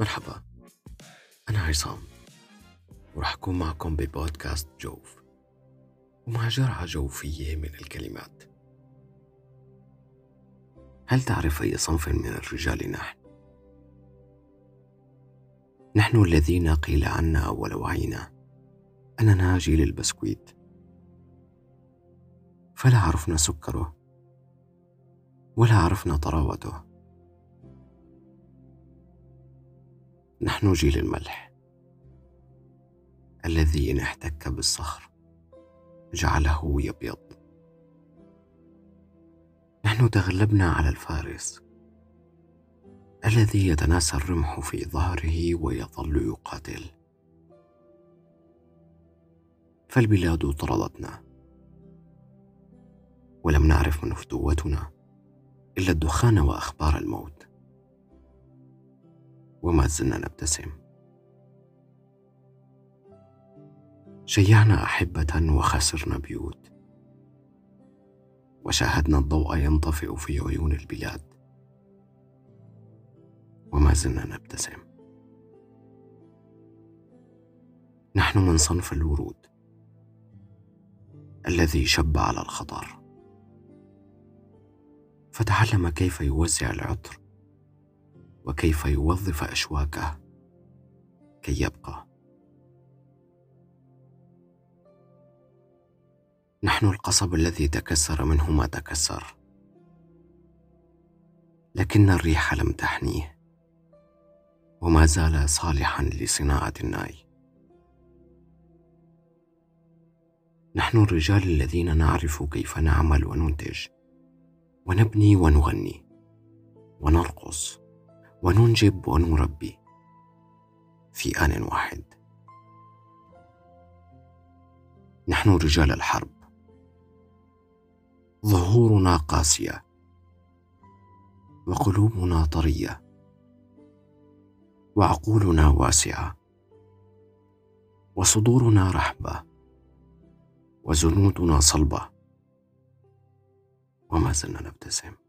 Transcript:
مرحبا. أنا عصام وراح أكون معكم ببودكاست جوف. ومع جرعة جوفية من الكلمات. هل تعرف أي صنف من الرجال نحن؟ نحن الذين قيل عنا أول وعينا أننا جيل البسكويت. فلا عرفنا سكره ولا عرفنا طراوته. نحن جيل الملح. الذي إن احتك بالصخر جعله يبيض. نحن تغلبنا على الفارس. الذي يتناسى الرمح في ظهره ويظل يقاتل. فالبلاد طردتنا. ولم نعرف من فتوتنا إلا الدخان وأخبار الموت. وما زلنا نبتسم. شيعنا أحبة وخسرنا بيوت. وشاهدنا الضوء ينطفئ في عيون البلاد. وما زلنا نبتسم. نحن من صنف الورود. الذي شب على الخطر. فتعلم كيف يوزع العطر. وكيف يوظف أشواكه كي يبقى. نحن القصب الذي تكسر منه ما تكسر لكن الريح لم تحنيه وما زال صالحا لصناعة الناي. نحن الرجال الذين نعرف كيف نعمل وننتج ونبني ونغني ونرقص. وننجب ونربي في آن واحد. نحن رجال الحرب. ظهورنا قاسية. وقلوبنا طرية. وعقولنا واسعة. وصدورنا رحبة. وزنودنا صلبة. وما زلنا نبتسم.